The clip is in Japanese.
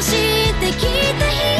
してきた日